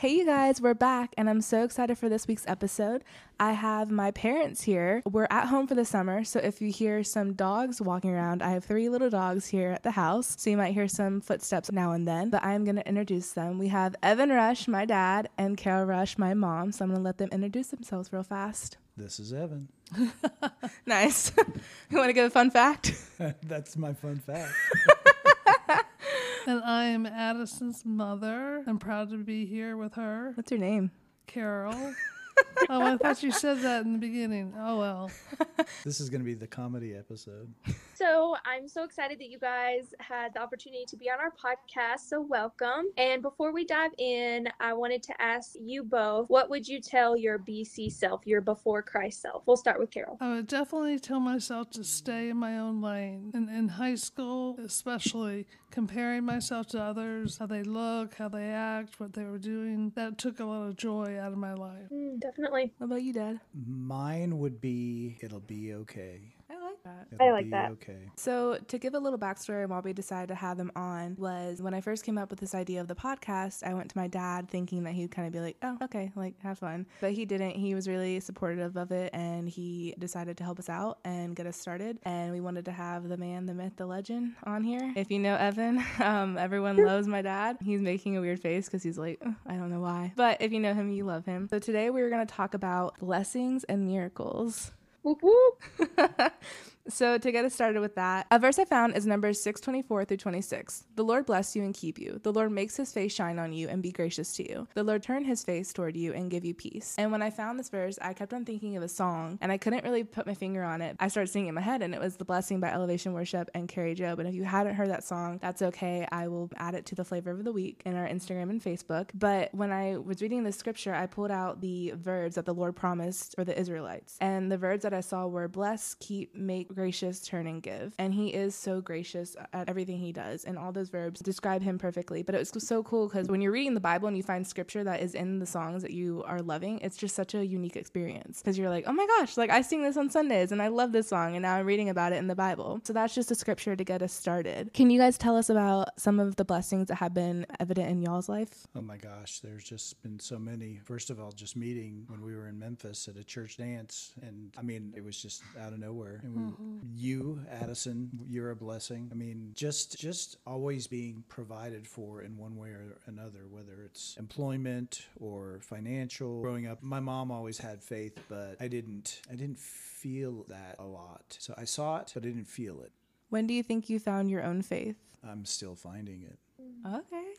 Hey, you guys, we're back, and I'm so excited for this week's episode. I have my parents here. We're at home for the summer, so if you hear some dogs walking around, I have three little dogs here at the house, so you might hear some footsteps now and then, but I'm going to introduce them. We have Evan Rush, my dad, and Carol Rush, my mom, so I'm going to let them introduce themselves real fast. This is Evan. nice. you want to give a fun fact? That's my fun fact. And I am Addison's mother. I'm proud to be here with her, What's your name? Carol. oh, I thought you said that in the beginning. Oh, well. this is going to be the comedy episode. So I'm so excited that you guys had the opportunity to be on our podcast. So welcome. And before we dive in, I wanted to ask you both, what would you tell your BC self, your before Christ self? We'll start with Carol. I would definitely tell myself to stay in my own lane. And in high school, especially, comparing myself to others, how they look, how they act, what they were doing, that took a lot of joy out of my life. Mm, definitely. What about you, Dad? Mine would be It'll Be Okay. I like that. It'll I like be that. Okay. So, to give a little backstory why we decided to have them on was when I first came up with this idea of the podcast, I went to my dad thinking that he'd kind of be like, oh, okay, like have fun. But he didn't. He was really supportive of it and he decided to help us out and get us started. And we wanted to have the man, the myth, the legend on here. If you know Evan, um, everyone loves my dad. He's making a weird face because he's like, "Ugh, I don't know why. But if you know him, you love him. So, today we're going to talk about blessings and miracles. Uhul! So to get us started with that, a verse I found is Numbers 624 through 26. The Lord bless you and keep you. The Lord makes his face shine on you and be gracious to you. The Lord turn his face toward you and give you peace. And when I found this verse, I kept on thinking of a song and I couldn't really put my finger on it. I started singing in my head and it was The Blessing by Elevation Worship and Kari Jobe. And if you hadn't heard that song, that's okay. I will add it to the flavor of the week in our Instagram and Facebook. But when I was reading the scripture, I pulled out the verbs that the Lord promised for the Israelites. And the verbs that I saw were bless, keep, make, gracious, turn, and give. And he is so gracious at everything he does. And all those verbs describe him perfectly. But it was so cool because when you're reading the Bible and you find scripture that is in the songs that you are loving, it's just such a unique experience. Because you're like, oh my gosh, like I sing this on Sundays and I love this song. And now I'm reading about it in the Bible. So that's just a scripture to get us started. Can you guys tell us about some of the blessings that have been evident in y'all's life? Oh my gosh, there's just been so many. First of all, just meeting when we were in Memphis at a church dance. And I mean, it was just out of nowhere. And we, mm-hmm. You, Addison, you're a blessing. I mean, just just always being provided for in one way or another, whether it's employment or financial. Growing up, my mom always had faith, but I didn't I didn't feel that a lot. So I saw it, but I didn't feel it. When do you think you found your own faith? I'm still finding it. Okay.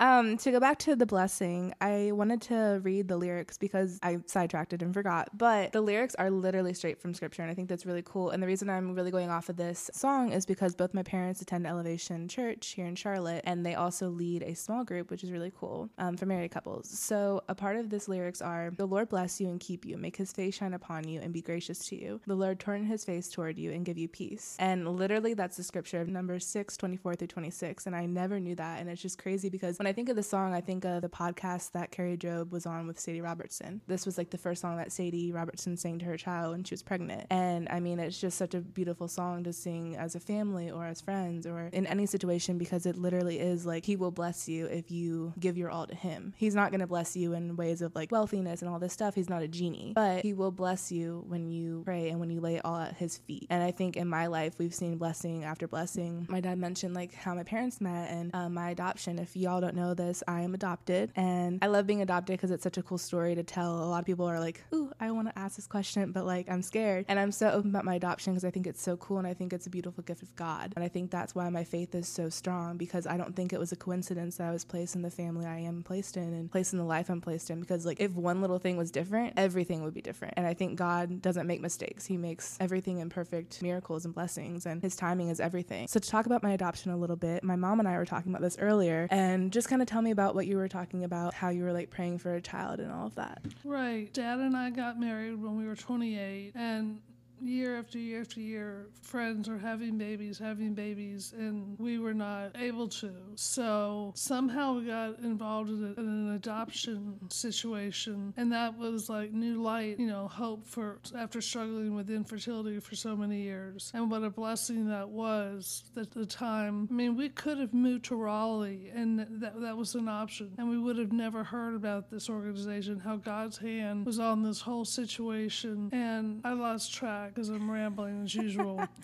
Um, to go back to the blessing, I wanted to read the lyrics because I sidetracked it and forgot. But the lyrics are literally straight from scripture, and I think that's really cool. And the reason I'm really going off of this song is because both my parents attend Elevation Church here in Charlotte, and they also lead a small group, which is really cool um, for married couples. So a part of this lyrics are: "The Lord bless you and keep you, make His face shine upon you, and be gracious to you. The Lord turn His face toward you and give you peace." And literally, that's the scripture of Numbers six twenty four through twenty six. And I never knew that, and it's just crazy because when I think of the song, I think of the podcast that Kari Jobe was on with Sadie Robertson. This was like the first song that Sadie Robertson sang to her child when she was pregnant. And I mean, it's just such a beautiful song to sing as a family or as friends or in any situation because it literally is like He will bless you if you give your all to Him. He's not going to bless you in ways of like wealthiness and all this stuff. He's not a genie, but He will bless you when you pray and when you lay it all at His feet. And I think in my life, we've seen blessing after blessing. My dad mentioned like how my parents met and um, my adoption. If y'all don't know this, I am adopted and I love being adopted because it's such a cool story to tell. A lot of people are like, ooh, I want to ask this question, but like I'm scared. And I'm so open about my adoption because I think it's so cool and I think it's a beautiful gift of God. And I think that's why my faith is so strong because I don't think it was a coincidence that I was placed in the family I am placed in and placed in the life I'm placed in because like if one little thing was different, everything would be different. And I think God doesn't make mistakes. He makes everything in perfect miracles and blessings and his timing is everything. So to talk about my adoption a little bit, my mom and I were talking about this earlier and just kind of tell me about what you were talking about, how you were like praying for a child and all of that. Right. Dad and I got married when we were 28, and year after year after year, friends are having babies, having babies, and we were not able to. So somehow we got involved in, a, in an adoption situation, and that was like new light, you know, hope for after struggling with infertility for so many years. And what a blessing that was at the time. I mean, we could have moved to Raleigh, and that, that was an option, and we would have never heard about this organization, how God's hand was on this whole situation. And I lost track because I'm rambling as usual.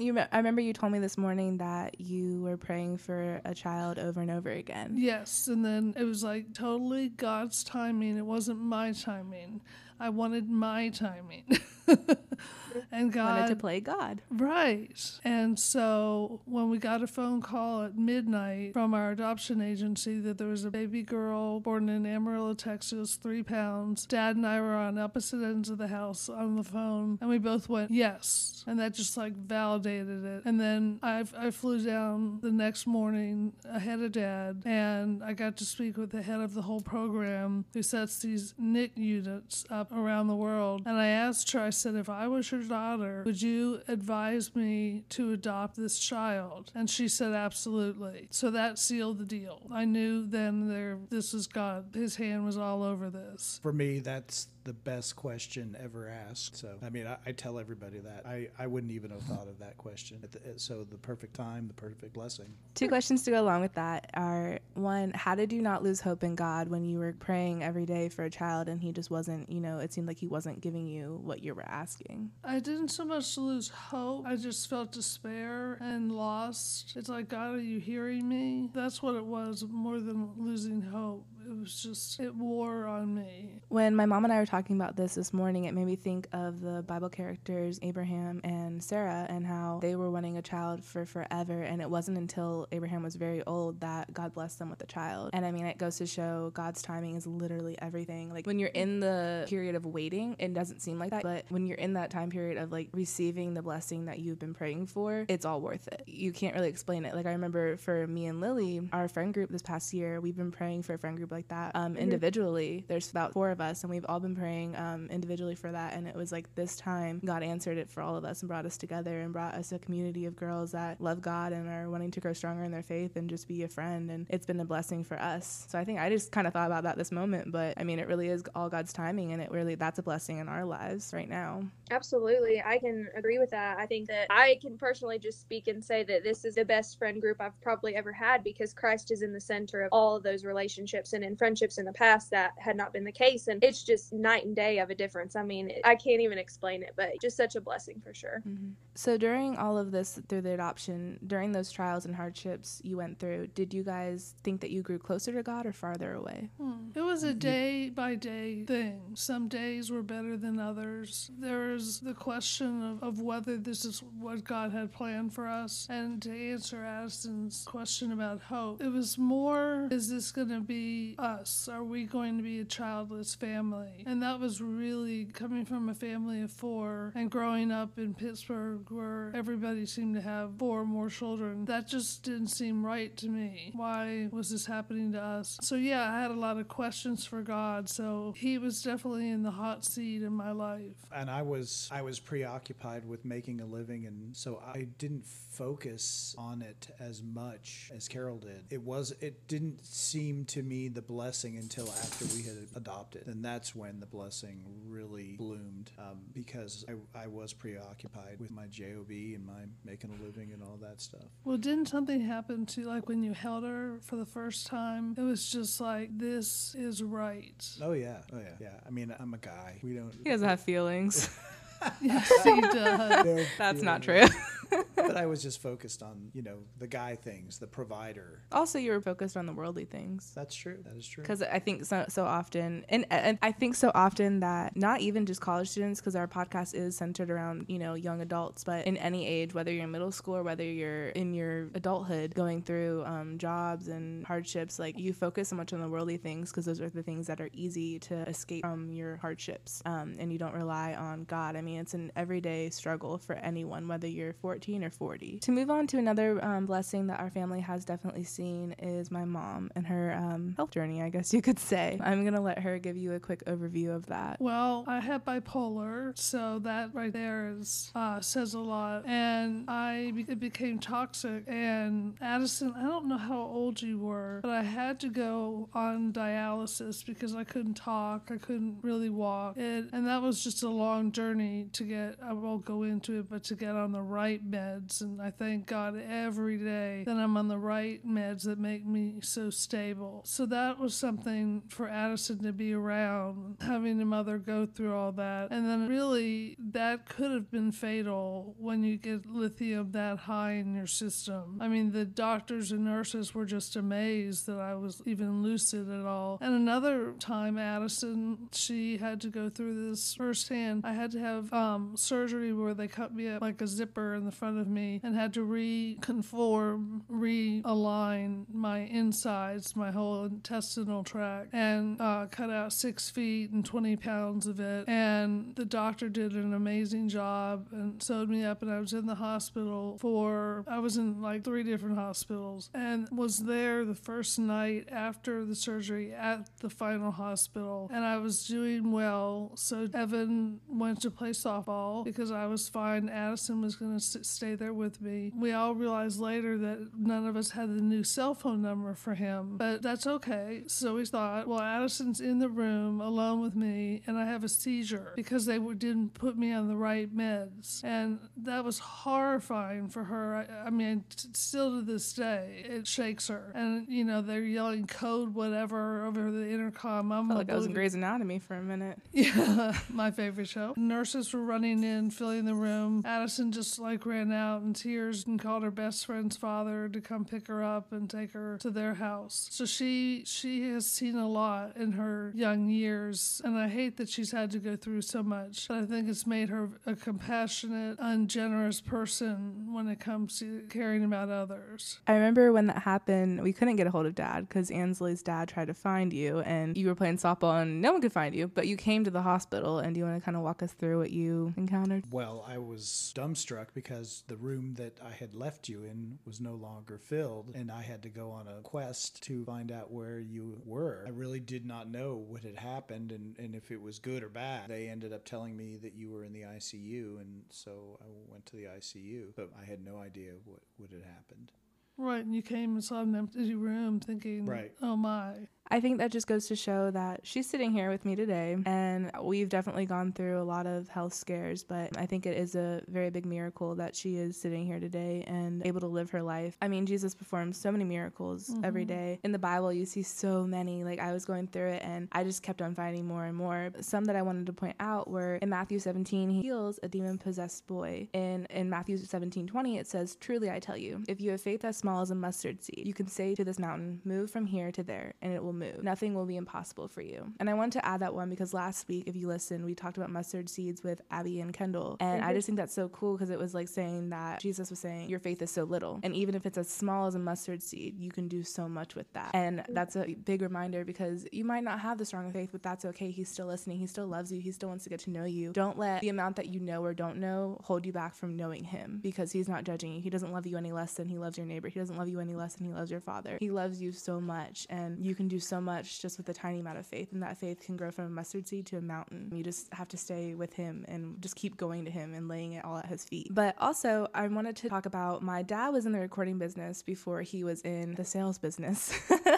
You, I remember you told me this morning that you were praying for a child over and over again. Yes, and then it was like totally God's timing. It wasn't my timing. I wanted my timing. and God wanted to play God. Right. And so when we got a phone call at midnight from our adoption agency that there was a baby girl born in Amarillo, Texas, three pounds, Dad and I were on opposite ends of the house on the phone, and we both went yes, and that just like validated it. And then I I flew down the next morning ahead of Dad, and I got to speak with the head of the whole program who sets these NIC units up around the world, and I asked her, I said, if I was your daughter, would you advise me to adopt this child? And she said, absolutely. So that sealed the deal. I knew then there, this was God. His hand was all over this. For me, that's the best question ever asked. So, I mean, I, I tell everybody that. I, I wouldn't even have thought of that question. The, so, the perfect time, the perfect blessing. Two questions to go along with that are one, how did you not lose hope in God when you were praying every day for a child and he just wasn't, you know, it seemed like he wasn't giving you what you were asking? I didn't so much lose hope. I just felt despair and lost. It's like, God, are you hearing me? That's what it was more than losing hope it was just it wore on me. When my mom and I were talking about this this morning, it made me think of the Bible characters Abraham and Sarah and how they were wanting a child for forever, and it wasn't until Abraham was very old that God blessed them with a child. And I mean, it goes to show God's timing is literally everything. Like when you're in the period of waiting, it doesn't seem like that, but when you're in that time period of like receiving the blessing that you've been praying for, it's all worth it. You can't really explain it. Like I remember for me and Lily, our friend group this past year, we've been praying for a friend group like that um, mm-hmm. individually. There's about four of us, and we've all been praying um, individually for that. And it was like this time God answered it for all of us and brought us together and brought us a community of girls that love God and are wanting to grow stronger in their faith and just be a friend. And it's been a blessing for us. So I think I just kind of thought about that this moment, but I mean, it really is all God's timing, and it really that's a blessing in our lives right now. Absolutely, I can agree with that. I think that I can personally just speak and say that this is the best friend group I've probably ever had because Christ is in the center of all of those relationships and in friendships in the past that had not been the case. And it's just night and day of a difference. I mean, I can't even explain it, but just such a blessing for sure. Mm-hmm. So during all of this, through the adoption, during those trials and hardships you went through, did you guys think that you grew closer to God or farther away? Hmm. It was a day by day thing. Some days were better than others. There was the question of, of whether this is what God had planned for us. And to answer Addison's question about hope, it was more, is this going to be us? Are we going to be a childless family? And that was really coming from a family of four and growing up in Pittsburgh where everybody seemed to have four or more children. That just didn't seem right to me. Why was this happening to us? So, yeah, I had a lot of questions for God. So, He was definitely in the hot seat in my life. And I was I was preoccupied with making a living and so I didn't focus on it as much as Carol did. It was it didn't seem to me the blessing until after we had adopted. And that's when the blessing really bloomed um, because I, I was preoccupied with my job and my making a living and all that stuff. Well, didn't something happen to like when you held her for the first time? It was just like this is right. Oh yeah, oh yeah, yeah. I mean, I'm a guy. We don't. He doesn't have feelings. yes, he does. No That's not true. But I was just focused on, you know, the guy things, the provider. Also, you were focused on the worldly things. That's true. That is true. Because I think so, so often, and, and I think so often that not even just college students, because our podcast is centered around, you know, young adults, but in any age, whether you're in middle school or whether you're in your adulthood going through um, jobs and hardships, like you focus so much on the worldly things because those are the things that are easy to escape from your hardships. Um, and you don't rely on God. I mean, it's an everyday struggle for anyone, whether you're 14 14 or 40. To move on to another um, blessing that our family has definitely seen is my mom and her um, health journey, I guess you could say. I'm going to let her give you a quick overview of that. Well, I have bipolar, so that right there is uh, says a lot. And I it became toxic. And Addison, I don't know how old you were, but I had to go on dialysis because I couldn't talk, I couldn't really walk, it, and that was just a long journey to get. I won't go into it, but to get on the right meds. And I thank God every day that I'm on the right meds that make me so stable. So that was something for Addison to be around, having a mother go through all that. And then really, that could have been fatal when you get lithium that high in your system. I mean, the doctors and nurses were just amazed that I was even lucid at all. And another time, Addison, she had to go through this firsthand. I had to have um, surgery where they cut me up like a zipper in the front of me and had to reconform, realign my insides, my whole intestinal tract, and uh, cut out six feet and 20 pounds of it. And the doctor did an amazing job and sewed me up. And I was in the hospital for, I was in like three different hospitals and was there the first night after the surgery at the final hospital. And I was doing well. So Evan went to play softball because I was fine. Addison was going to stay there with me. We all realized later that none of us had the new cell phone number for him, but that's okay. So we thought, well, Addison's in the room alone with me, and I have a seizure because they didn't put me on the right meds. And that was horrifying for her. I, I mean, t- still to this day, it shakes her. And, you know, they're yelling code whatever over the intercom. I'm like I was in Grey's Anatomy for a minute. Yeah, my favorite show. Nurses were running in, filling the room. Addison just like ran out in tears and called her best friend's father to come pick her up and take her to their house. So she she has seen a lot in her young years, and I hate that she's had to go through so much. But I think it's made her a compassionate, ungenerous person when it comes to caring about others. I remember when that happened, we couldn't get a hold of dad because Ansley's dad tried to find you, and you were playing softball and no one could find you, but you came to the hospital. And do you want to kind of walk us through what you encountered? Well, I was dumbstruck because the room that I had left you in was no longer filled, and I had to go on a quest to find out where you were. I really did not know what had happened and, and if it was good or bad. They ended up telling me that you were in the ICU, and so I went to the ICU, but I had no idea what, what had happened. Right, and you came and saw an empty room thinking, Right. oh my. I think that just goes to show that she's sitting here with me today, and we've definitely gone through a lot of health scares, but I think it is a very big miracle that she is sitting here today and able to live her life. I mean, Jesus performs so many miracles every mm-hmm. day. In the Bible, you see so many. Like, I was going through it, and I just kept on finding more and more. Some that I wanted to point out were in Matthew 17, he heals a demon possessed boy. In, in Matthew 17 20, it says, Truly I tell you, if you have faith as small as a mustard seed, you can say to this mountain, Move from here to there, and it will move. Nothing will be impossible for you. And I want to add that one because last week, if you listened, we talked about mustard seeds with Abby and Kendall. And I mm-hmm. just think that's so cool because it was like saying that Jesus was saying, Your faith is so little. And even if it's as small as a mustard seed, you can do so much with that. And mm-hmm. that's a big reminder because you might not have the strong faith, but that's okay. He's still listening. He still loves you. He still wants to get to know you. Don't let the amount that you know or don't know hold you back from knowing him because he's not judging you. He doesn't love you any less than he loves your neighbor. He doesn't love you any less than he loves your father. He loves you so much and you can do so much just with a tiny amount of faith. And that faith can grow from a mustard seed to a mountain. You just have to stay with him and just keep going to him and laying it all at his feet. But also, I wanted to talk about my dad was in the recording business before he was in the sales business.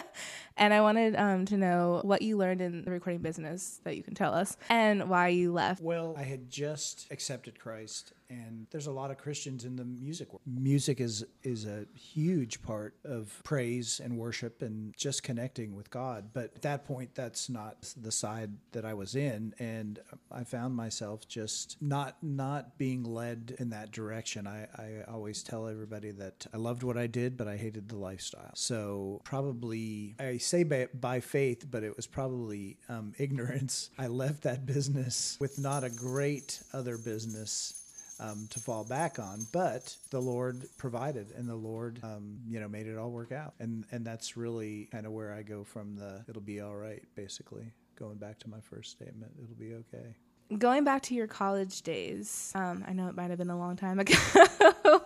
and I wanted um, to know what you learned in the recording business that you can tell us and why you left. Well, I had just accepted Christ, and there's a lot of Christians in the music world. Music is is a huge part of praise and worship and just connecting with God. But at that point, that's not the side that I was in, and I found myself just not not being led in that direction. I, I always tell everybody that I loved what I did, but I hated the lifestyle. So probably I say by, by faith, but it was probably um, ignorance. I left that business with not a great other business um, to fall back on, but the Lord provided, and the Lord, um, you know, made it all work out, and and that's really kind of where I go from the "it'll be all right," basically. Going back to my first statement, it'll be okay. Going back to your college days, um, I know it might have been a long time ago,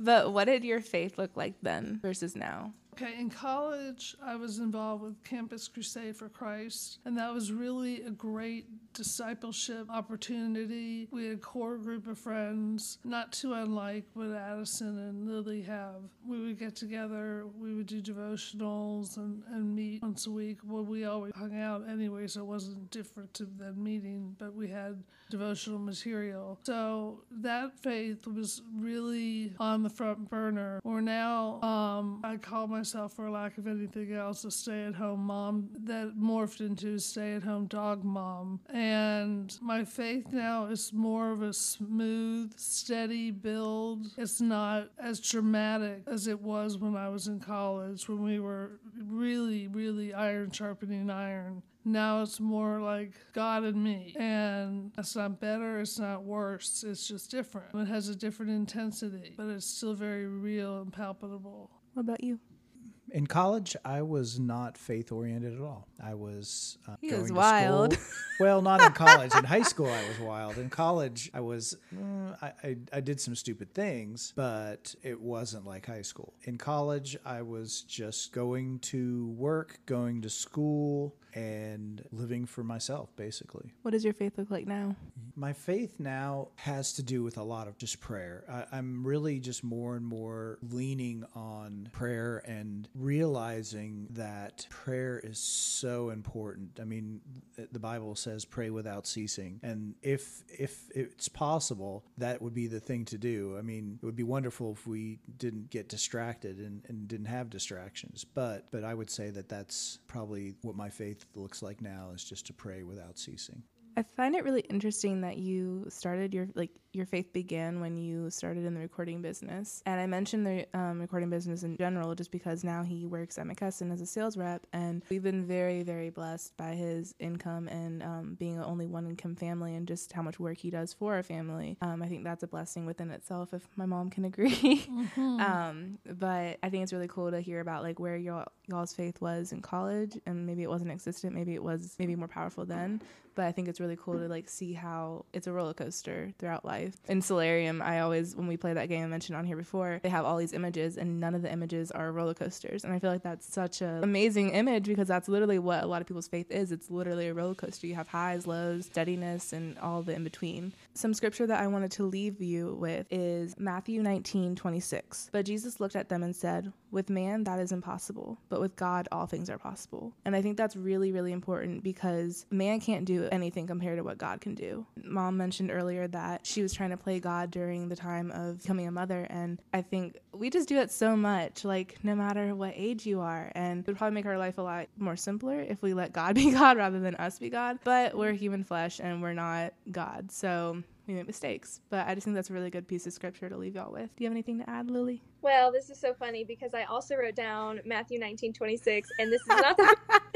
but what did your faith look like then versus now? Okay, in college, I was involved with Campus Crusade for Christ, and that was really a great discipleship opportunity. We had a core group of friends, not too unlike what Addison and Lily have. We would get together, we would do devotionals and, and meet once a week. Well, we always hung out anyway, so it wasn't different than meeting, but we had devotional material. So that faith was really on the front burner. Or now, um, I call myself, for lack of anything else, a stay at home mom that morphed into a stay at home dog mom. And my faith now is more of a smooth, steady build. It's not as dramatic as it was when I was in college, when we were really, really iron sharpening iron. Now it's more like God and me. And it's not better, it's not worse, it's just different. It has a different intensity, but it's still very real and palpable. What about you? In college, I was not faith oriented at all. I was uh, He going was to wild. School. Well, not in college. In high school, I was wild. In college, I was. mm, I, I I did some stupid things, but it wasn't like high school. In college, I was just going to work, going to school, and living for myself, basically. What does your faith look like now? My faith now has to do with a lot of just prayer. I, I'm really just more and more leaning on prayer and realizing that prayer is so important. I mean, the Bible says pray without ceasing, and if if it's possible, that would be the thing to do. I mean, it would be wonderful if we didn't get distracted and, and didn't have distractions. But but I would say that that's probably what my faith looks like now is just to pray without ceasing. I find it really interesting that you started your like your faith began when you started in the recording business, and I mentioned the um, recording business in general just because now he works at McKesson as a sales rep, and we've been very very blessed by his income and um, being only one income family and just how much work he does for our family. Um, I think that's a blessing within itself, if my mom can agree. um, but I think it's really cool to hear about like where y'all y'all's faith was in college, and maybe it wasn't existent, maybe it was maybe more powerful then but I think it's really cool to like see how it's a roller coaster throughout life. In Solarium, I always when we play that game I mentioned on here before, they have all these images and none of the images are roller coasters. And I feel like that's such an amazing image because that's literally what a lot of people's faith is. It's literally a roller coaster. You have highs, lows, steadiness, and all the in between. Some scripture that I wanted to leave you with is Matthew 19, 26. But Jesus looked at them and said, With man that is impossible, but with God all things are possible. And I think that's really, really important because man can't do anything compared to what God can do. Mom mentioned earlier that she was trying to play God during the time of becoming a mother. And I think we just do it so much, like no matter what age you are. And it would probably make our life a lot more simpler if we let God be God rather than us be God. But we're human flesh and we're not God. So we make mistakes. But I just think that's a really good piece of scripture to leave y'all with. Do you have anything to add, Lily? Well, this is so funny because I also wrote down Matthew 19, 26, and this is not the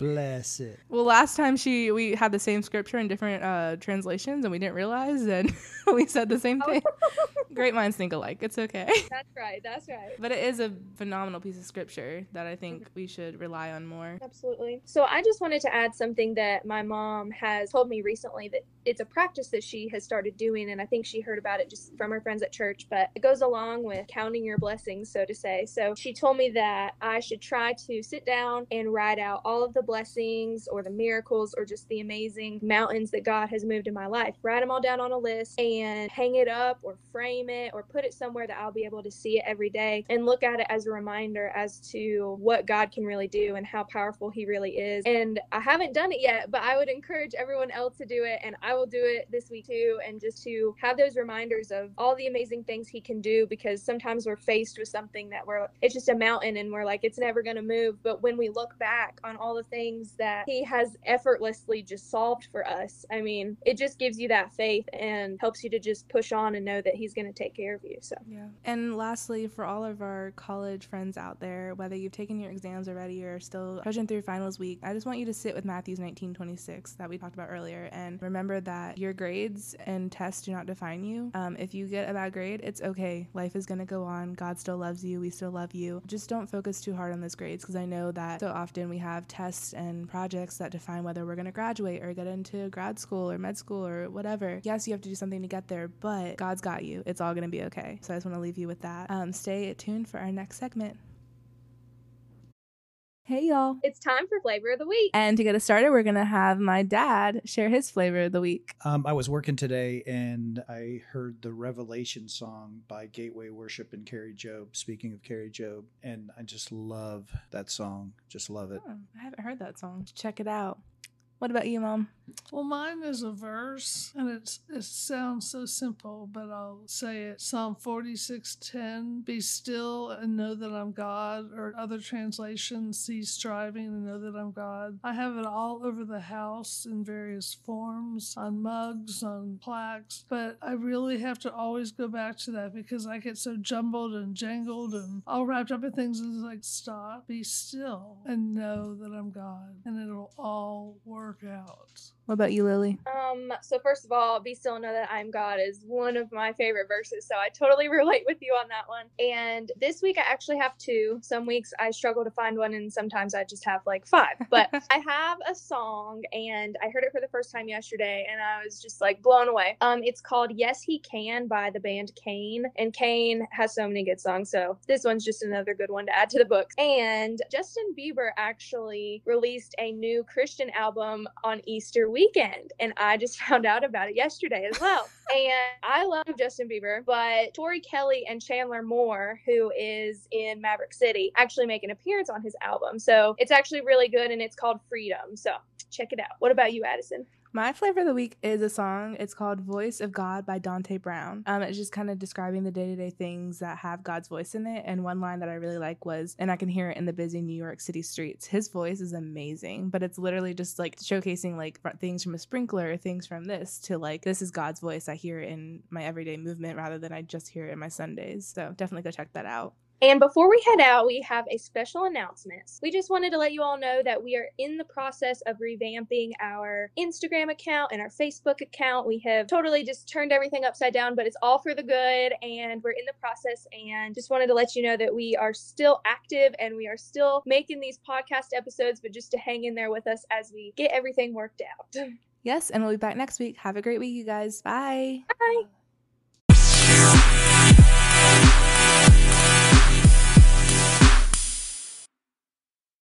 Bless it. Well, last time she we had the same scripture in different uh, translations and we didn't realize, and we said the same thing. Great minds think alike. It's okay. That's right. That's right. But it is a phenomenal piece of scripture that I think we should rely on more. Absolutely. So I just wanted to add something that my mom has told me recently that it's a practice that she has started doing and I think she heard about it just from her friends at church, but it goes along with counting your blessings, so to say. So she told me that I should try to sit down and write out all of the blessings or the miracles or just the amazing mountains that God has moved in my life. Write them all down on a list and hang it up or frame it or put it somewhere that I'll be able to see it every day and look at it as a reminder as to what God can really do and how powerful He really is. And I haven't done it yet, but I would encourage everyone else to do it and I will do it this week too and just to have those reminders of all the amazing things He can do because sometimes we're faced with something that we're it's just a mountain and we're like it's never going to move, but when we look back on all the things that He has effortlessly just solved for us, I mean, it just gives you that faith and helps you to just push on and know that He's going to take care of you. So Yeah. And lastly, for all of our college friends out there, whether you've taken your exams already or still pushing through finals week, I just want you to sit with Matthew's 1926 that we talked about earlier and remember that your grades and tests do not define you. Um, if you get a bad grade, it's okay. Life is going to go on. God still loves you. We still love you. Just don't focus too hard on those grades because I know that so often we have tests and projects that define whether we're going to graduate or get into grad school or med school or whatever. Yes, you have to do something to get there, but God's got you. It's all going to be okay. So I just want to leave you with that. Um, stay tuned for our next segment. Hey, y'all. It's time for flavor of the week. And to get us started, we're going to have my dad share his flavor of the week. Um, I was working today and I heard the Revelation song by Gateway Worship and Kari Jobe. Speaking of Kari Jobe, and I just love that song. Just love it. Oh, I haven't heard that song. Check it out. What about you, Mom? Well, mine is a verse, and it's it sounds so simple, but I'll say it. Psalm forty six ten. Be still and know that I'm God. Or other translations, cease striving and know that I'm God. I have it all over the house in various forms, on mugs, on plaques. But I really have to always go back to that because I get so jumbled and jangled and all wrapped up in things. And it's like, stop, be still, and know that I'm God, and it'll all work out. What about you, Lily? Um, so first of all, be still and know that I'm God is one of my favorite verses. So I totally relate with you on that one. And this week I actually have two. Some weeks I struggle to find one and sometimes I just have like five. But I have a song and I heard it for the first time yesterday and I was just like blown away. Um, it's called Yes He Can by the band CAIN. And CAIN has so many good songs. So this one's just another good one to add to the book. And Justin Bieber actually released a new Christian album on Easter week weekend. And I just found out about it yesterday as well. and I love Justin Bieber, but Tori Kelly and Chandler Moore, who is in Maverick City, actually make an appearance on his album. So it's actually really good and it's called Freedom. So check it out. What about you, Addison? My flavor of the week is a song. It's called Voice of God by Dante Bowe. Um, it's just kind of describing the day to day things that have God's voice in it. And one line that I really like was, and I can hear it in the busy New York City streets. His voice is amazing, but it's literally just like showcasing like things from a sprinkler, things from this to like, this is God's voice. I hear it in my everyday movement rather than I just hear it in my Sundays. So definitely go check that out. And before we head out, we have a special announcement. We just wanted to let you all know that we are in the process of revamping our Instagram account and our Facebook account. We have totally just turned everything upside down, but it's all for the good and we're in the process and just wanted to let you know that we are still active and we are still making these podcast episodes, but just to hang in there with us as we get everything worked out. Yes, and we'll be back next week. Have a great week, you guys. Bye. Bye.